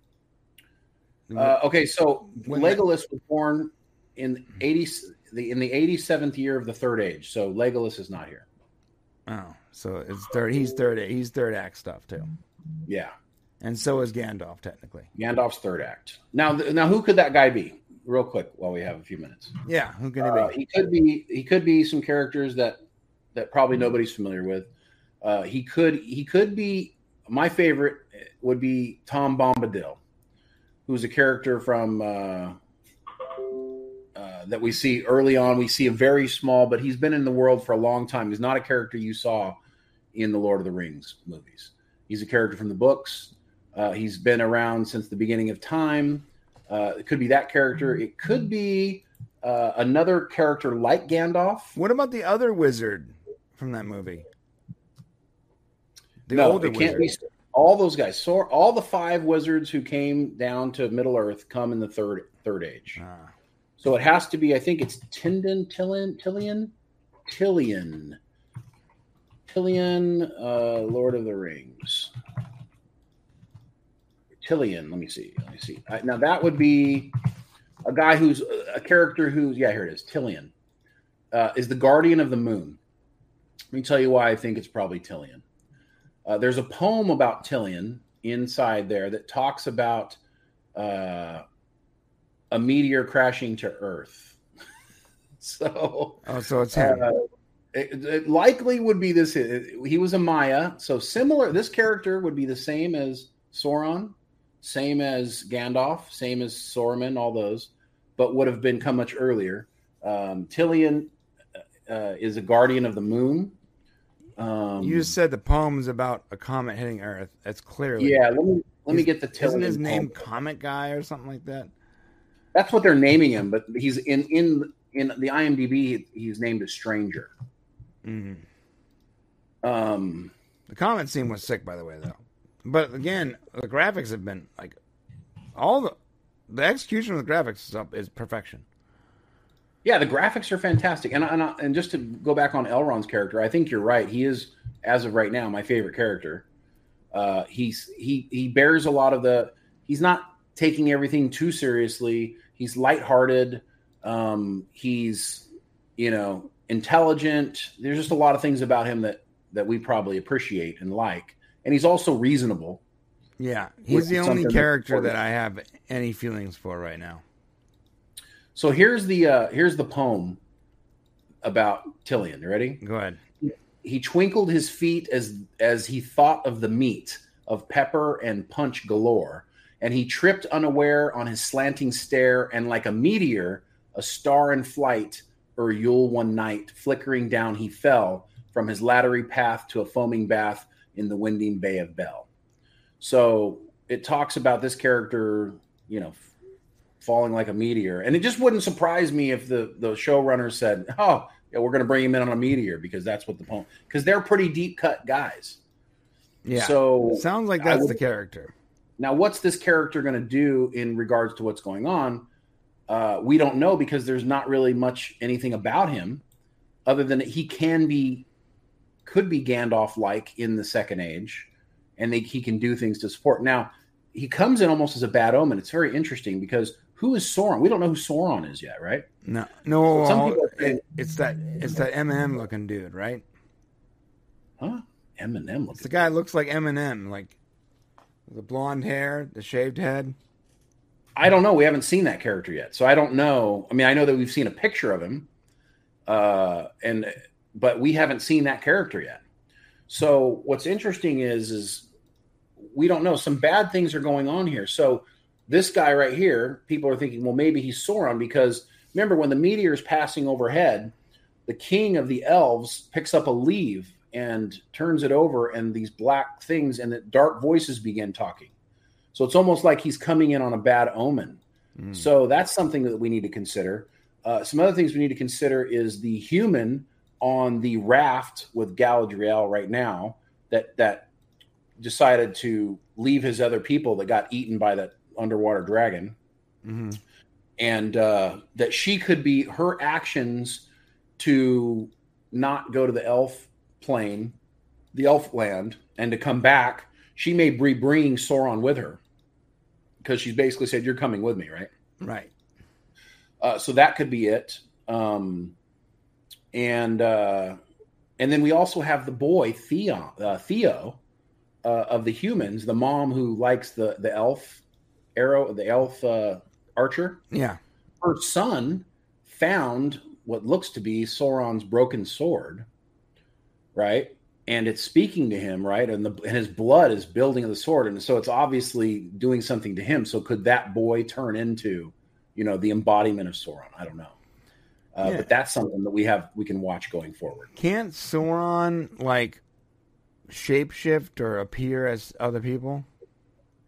Uh, okay, so When Legolas was born in eighty the in the eighty seventh year of the Third Age. So Legolas is not here. Oh, so it's third. He's third. He's third act stuff too, Yeah, and so is Gandalf technically. Gandalf's third act. Now, now, who could that guy be? Real quick, while we have a few minutes. Yeah, who he Uh, be? he could be. He could be some characters that that probably nobody's familiar with. Uh, he could. He could be. My favorite would be Tom Bombadil, who's a character from uh, uh, that we see early on. We see a very small, but he's been in the world for a long time. He's not a character you saw in the Lord of the Rings movies. He's a character from the books. Uh, he's been around since the beginning of time. Uh, it could be that character. It could be uh, another character like Gandalf. What about the other wizard from that movie? The no, older it can't wizard. be all those guys. So all the five wizards who came down to Middle Earth come in the third third age. Ah, So it has to be. I think it's Tindon, Tilion, Tilion, Tilion, Tilion, uh, Lord of the Rings. Tilion. Let me see. Let me see. Uh, now that would be a guy who's a character who's yeah. Here it is. Tilion uh, is the guardian of the moon. Let me tell you why I think it's probably Tilion. Uh, there's a poem about Tilion inside there that talks about uh, a meteor crashing to Earth. so oh, so it's him. uh, it, it likely would be this. He was a Maia, so similar. This character would be the same as Sauron, same as Gandalf, same as Saruman, all those, but would have been come much earlier. Um, Tilion uh, is a guardian of the moon. Um, you just said the poem's about a comet hitting Earth. That's clearly yeah. Let me let me get the Tilion. Isn't his name. Comet Guy or something like that? That's what they're naming him, but he's in in in the IMDb. He's named a stranger. hmm Um, The comet scene was sick, by the way, though. But again, the graphics have been like all the the execution of the graphics is up is perfection. Yeah, the graphics are fantastic, and and, and just to go back on Elrond's character, I think you're right. He is, as of right now, my favorite character. Uh, he's he he bears a lot of the. He's not taking everything too seriously. He's lighthearted. Um, he's you know intelligent. There's just a lot of things about him that that we probably appreciate and like, and he's also reasonable. Yeah, he's the only character that I have any feelings for right now. So here's the uh, here's the poem about Tilion. You ready? Go ahead. he twinkled his feet as as he thought of the meat of pepper and punch galore and he tripped unaware on his slanting stair and like a meteor a star in flight or yule one night flickering down he fell from his laddery path to a foaming bath in the winding bay of Bel so it talks about this character you know falling like a meteor and it just wouldn't surprise me if the the showrunner said oh yeah, we're going to bring him in on a meteor because that's what the poem because they're pretty deep cut guys. Yeah. So Sounds like that's would- the character. now, what's this character going to do in regards to what's going on? Uh, we don't know because there's not really much anything about him, other than that he can be, could be Gandalf like in the Second Age, and they, he can do things to support. Now, he comes in almost as a bad omen. It's very interesting because who is Sauron? We don't know who Sauron is yet, right? No, no, Some people it, it's that it's that Eminem looking dude, right? Huh? Eminem. It's the guy looks like Eminem, like the blonde hair, the shaved head. I don't know. We haven't seen that character yet, so I don't know. I mean, I know that we've seen a picture of him, uh, and but we haven't seen that character yet. So what's interesting is is we don't know. Some bad things are going on here. So this guy right here, people are thinking, well, maybe he's Sauron because remember when the meteor is passing overhead, the king of the elves picks up a leaf and turns it over, and these black things and the dark voices begin talking. So it's almost like he's coming in on a bad omen. Mm. So that's something that we need to consider. Uh, some other things we need to consider is the human on the raft with Galadriel right now that that decided to leave his other people that got eaten by that underwater dragon, Mhm. and uh, that she could be her actions to not go to the elf plane, the elf land, and to come back. she may be bringing Sauron with her because she's basically said, "You're coming with me," right? Right. Uh, so that could be it. Um, and uh, and then we also have the boy Theo, uh, Theo uh, of the humans, the mom who likes the the elf arrow, of the elf uh, archer. Yeah. Her son found what looks to be Sauron's broken sword, right? And it's speaking to him, right? And the and his blood is building the sword, and so it's obviously doing something to him. So could that boy turn into, you know, the embodiment of Sauron? I don't know. Uh, Yeah. But that's something that we have we can watch going forward. Can't Sauron like shapeshift or appear as other people?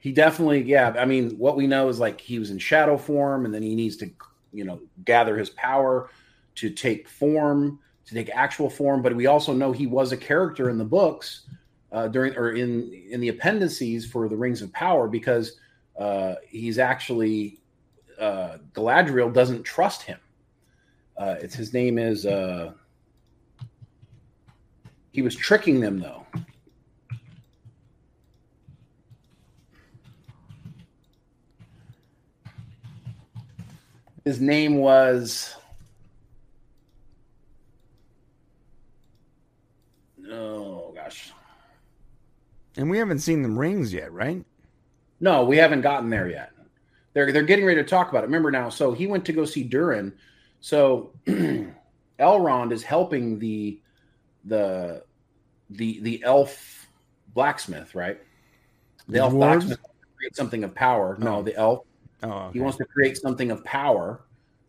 He definitely, yeah. I mean, what we know is like he was in shadow form, and then he needs to, you know, gather his power to take form, to take actual form. But we also know he was a character in the books uh, during or in in the appendices for the Rings of Power because uh, he's actually uh, Galadriel doesn't trust him. Uh, it's his name is. Uh, he was tricking them though. His name was. Oh gosh, And we haven't seen the rings yet, right? no, we haven't gotten there yet. They're they're getting ready to talk about it. Remember now, so he went to go see Durin. So Elrond is helping the the the the elf blacksmith, right? The, The elf dwarves? blacksmith create something of power. No, Oh. the elf Oh, okay. He wants to create something of power,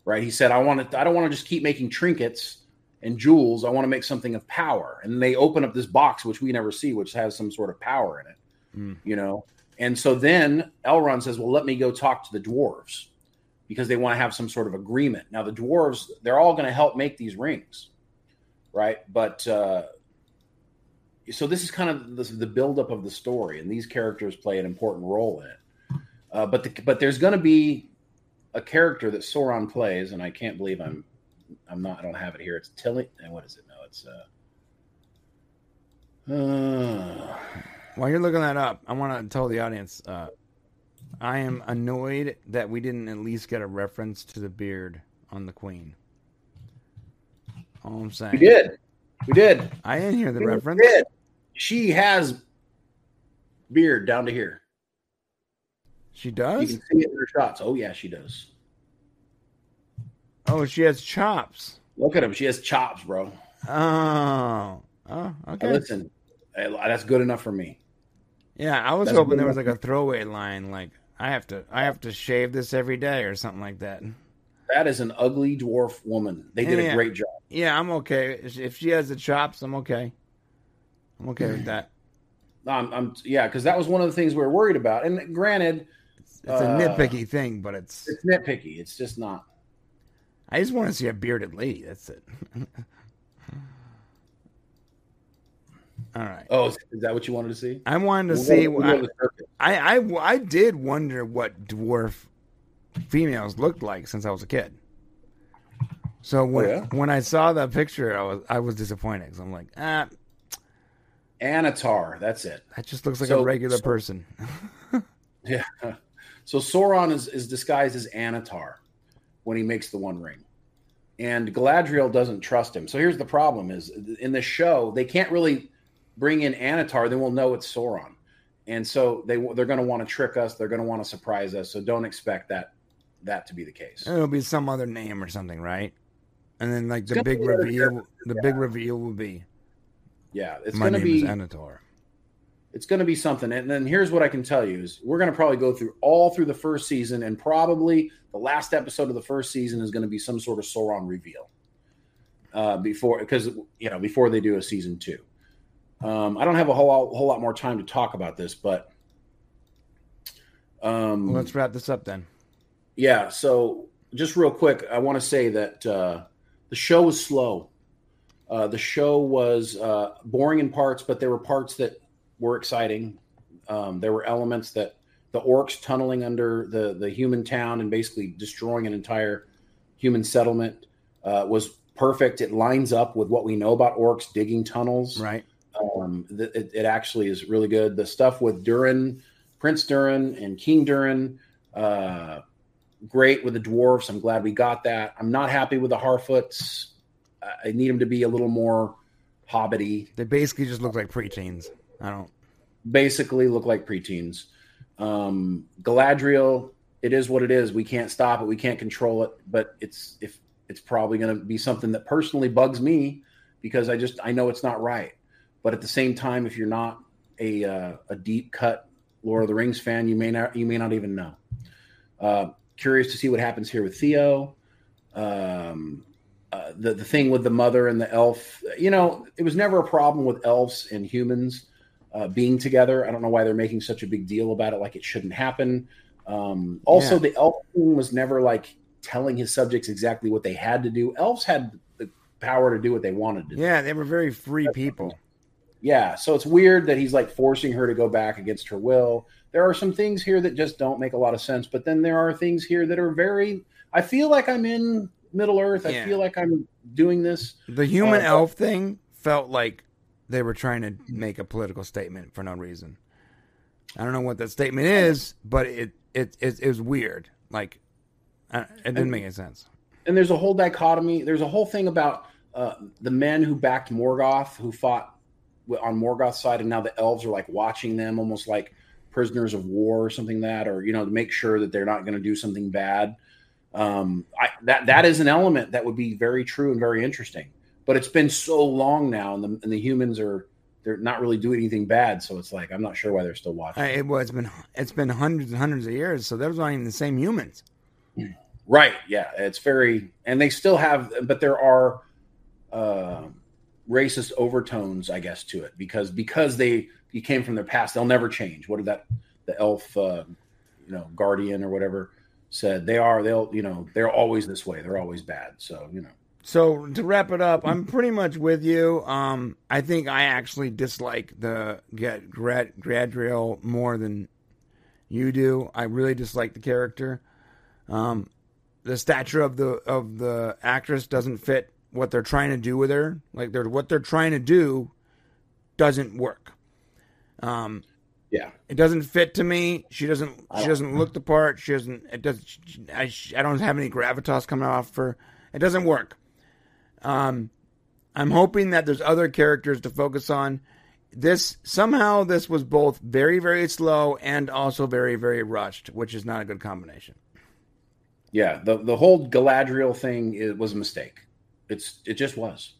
right? He said, "I want to. I don't want to just keep making trinkets and jewels. I want to make something of power." And they open up this box, which we never see, which has some sort of power in it, Mm. you know. And so then Elrond says, "Well, let me go talk to the dwarves because they want to have some sort of agreement." Now, the dwarves, they're all going to help make these rings, right? But uh, so this is kind of the, the buildup of the story, and these characters play an important role in it. Uh, but the, but there's going to be a character that Sauron plays, and I can't believe I'm I'm not I don't have it here. It's Tilly. And what is it? No, it's uh. uh While you're looking that up, I want to tell the audience uh, I am annoyed that we didn't at least get a reference to the beard on the queen. All I'm saying. we did, we did. I didn't hear the We reference. did. She has beard down to here. She does. You can see it in her shots. Oh yeah, she does. Oh, she has chops. Look at him. She has chops, bro. Oh. Oh, Now, okay. listen, eh, that's good enough for me. Yeah, I was That's hoping there was like a throwaway line like I have to I have to shave this every day or something like that. That is an ugly dwarf woman. They did Yeah. a great job. Yeah, I'm okay. If she has the chops, I'm okay. I'm okay with that. Um, I'm yeah, because that was one of the things we were worried about. And granted, It's a Uh, nitpicky thing, but it's it's nitpicky. It's just not. I just want to see a bearded lady. That's it. All right. Oh, is that what you wanted to see? I wanted to We'll see. go- we'll go to the circuit. I, I I did wonder what dwarf females looked like since I was a kid. So when Oh, yeah? when I saw that picture, I was I was disappointed. I'm like, ah, Annatar, that's it. that just looks like So- a regular so- person. Yeah. So Sauron is, is disguised as Annatar when he makes the One Ring, and Galadriel doesn't trust him. So here's the problem: is in the show they can't really bring in Annatar, then we'll know it's Sauron, and so they they're going to want to trick us. They're going to want to surprise us. So don't expect that that to be the case. It'll be some other name or something, right? And then like the big reveal, the big reveal will be Yeah, it's my going to name is be Annatar. It's going to be something. And then here's what I can tell you is we're going to probably go through all through the first season, and probably the last episode of the first season is going to be some sort of Sauron reveal uh, before because you know before they do a season two. Um, I don't have a whole lot, whole lot more time to talk about this, but um, Well, let's wrap this up then. yeah. So just real quick, I want to say that uh, the show was slow. Uh, the show was uh, boring in parts, but there were parts that were exciting. Um, there were elements that the orcs tunneling under the the human town and basically destroying an entire human settlement uh, was perfect. It lines up with what we know about orcs digging tunnels Right. Um, th- it, it actually is really good. The stuff with Durin, Prince Durin, and King Durin, uh, great with the dwarves. I'm glad we got that. I'm not happy with the Harfoots. I I need them to be a little more hobbity. They basically just look like preteens. I don't. Basically, look like preteens. Um, Galadriel, it is what it is. We can't stop it. We can't control it. But it's if it's probably going to be something that personally bugs me because I just I know it's not right. But at the same time, if you're not a uh, a deep cut Lord of the Rings fan, you may not you may not even know. Uh, curious to see what happens here with Theo. Um, uh, the the thing with the mother and the elf, you know, it was never a problem with elves and humans uh, being together. I don't know why they're making such a big deal about it, like it shouldn't happen. Um, also, Yeah. the elf king was never like telling his subjects exactly what they had to do. Elves had the power to do what they wanted to do. Yeah, they were very free people. Yeah, so it's weird that he's like forcing her to go back against her will. There are some things here that just don't make a lot of sense, but then there are things here that are very. I feel like I'm in Middle Earth. Yeah. I feel like I'm doing this. The human Uh, elf thing felt like they were trying to make a political statement for no reason. I don't know what that statement is, but it it it, it was weird. Like, it didn't make any sense. and there's a whole dichotomy. There's a whole thing about uh, the men who backed Morgoth, who fought on Morgoth's side, and now the elves are like watching them, almost like prisoners of war or something like that, or you know, to make sure that they're not going to do something bad. Um, I, that that is an element that would be very true and very interesting. But it's been so long now, and the, and the humans are they're not really doing anything bad, so it's like I'm not sure why they're still watching. Uh, it was been it's been hundreds and hundreds of years, so those aren't even the same humans. Right. Yeah. It's very, and they still have, but there are uh, racist overtones, I guess, to it because because they you came from their past, they'll never change. What did that the elf, uh, you know, guardian or whatever said? They are. They'll, you know, they're always this way. They're always bad. So you know. So to wrap it up, I'm pretty much with you. Um, I think I actually dislike the get Grad, Gradriel more than you do. I really dislike the character. Um, the stature of the of the actress doesn't fit what they're trying to do with her. Like they're what they're trying to do doesn't work. Um, Yeah. it doesn't fit to me. She doesn't. She doesn't look the part. She doesn't. It does. I. I don't have any gravitas coming off her. It doesn't work. Um, I'm hoping that there's other characters to focus on. This somehow this was both very very slow and also very very rushed, which is not a good combination. Yeah, the the whole Galadriel thing it was a mistake. It's it just was.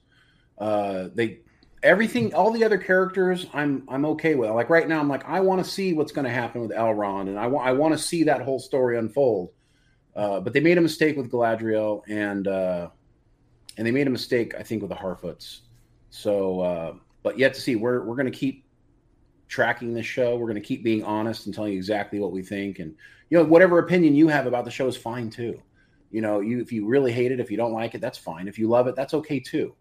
Uh, they everything, all the other characters, I'm I'm okay with. Like right now, I'm like I want to see what's going to happen with Elrond, and I want I want to see that whole story unfold. Uh, but they made a mistake with Galadriel, and uh, and they made a mistake, I think, with the Harfoots. So, uh, but yet to see, we're we're going to keep tracking this show. We're going to keep being honest and telling you exactly what we think, and you know, whatever opinion you have about the show is fine too. You know, you if you really hate it, if you don't like it, that's fine. If you love it, that's okay too.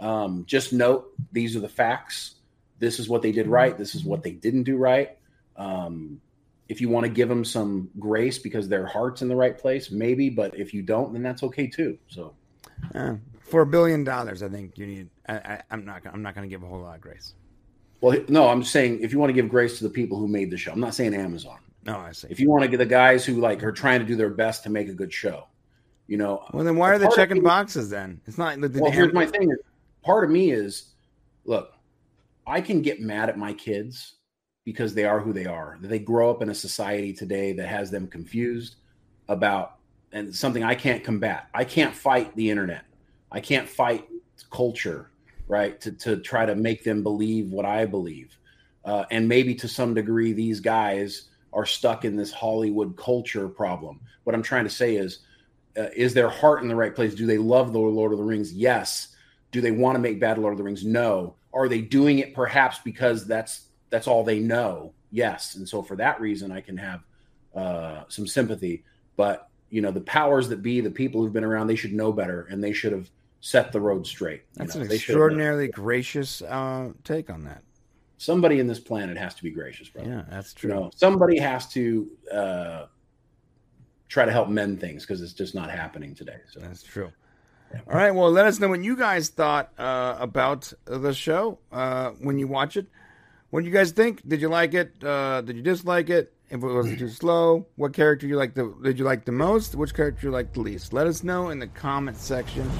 Um, just note these are the facts. This is what they did right. This is what they didn't do right. Um, if you want to give them some grace because their heart's in the right place, maybe. But if you don't, then that's okay too. So Uh, for a billion dollars, I think you need. I, I, I'm not. I'm not going to give a whole lot of grace. Well, no, I'm just saying if you want to give grace to the people who made the show, I'm not saying Amazon. No, I see. If you want to get the guys who like are trying to do their best to make a good show, you know. well, then why are they checking me- boxes then? It's not. The, the Well, here's my thing. Part of me is, look, I can get mad at my kids because they are who they are. They grow up in a society today that has them confused about and something I can't combat. I can't fight the internet. I can't fight culture, right? To to try to make them believe what I believe. Uh, and maybe to some degree, these guys are stuck in this Hollywood culture problem. What I'm trying to say is, uh, is their heart in the right place? Do they love the Lord of the Rings? Yes. Do they want to make bad Lord of the Rings? No. Are they doing it perhaps because that's that's all they know? Yes. And so for that reason, I can have uh, some sympathy. But you know, the powers that be, the people who've been around, they should know better, and they should have set the road straight. You That's know, an they should have known. extraordinarily gracious uh, take on that. Somebody in this planet has to be gracious, bro. Yeah, that's You true. know, somebody has to uh, try to help mend things because it's just not happening today. So That's true. All right. Well, let us know what you guys thought uh, about the show uh, when you watch it. What do you guys think? Did you like it? Uh, did you dislike it? If it was too slow, what character you like the did you like the most? Which character you like the least? Let us know in the comment section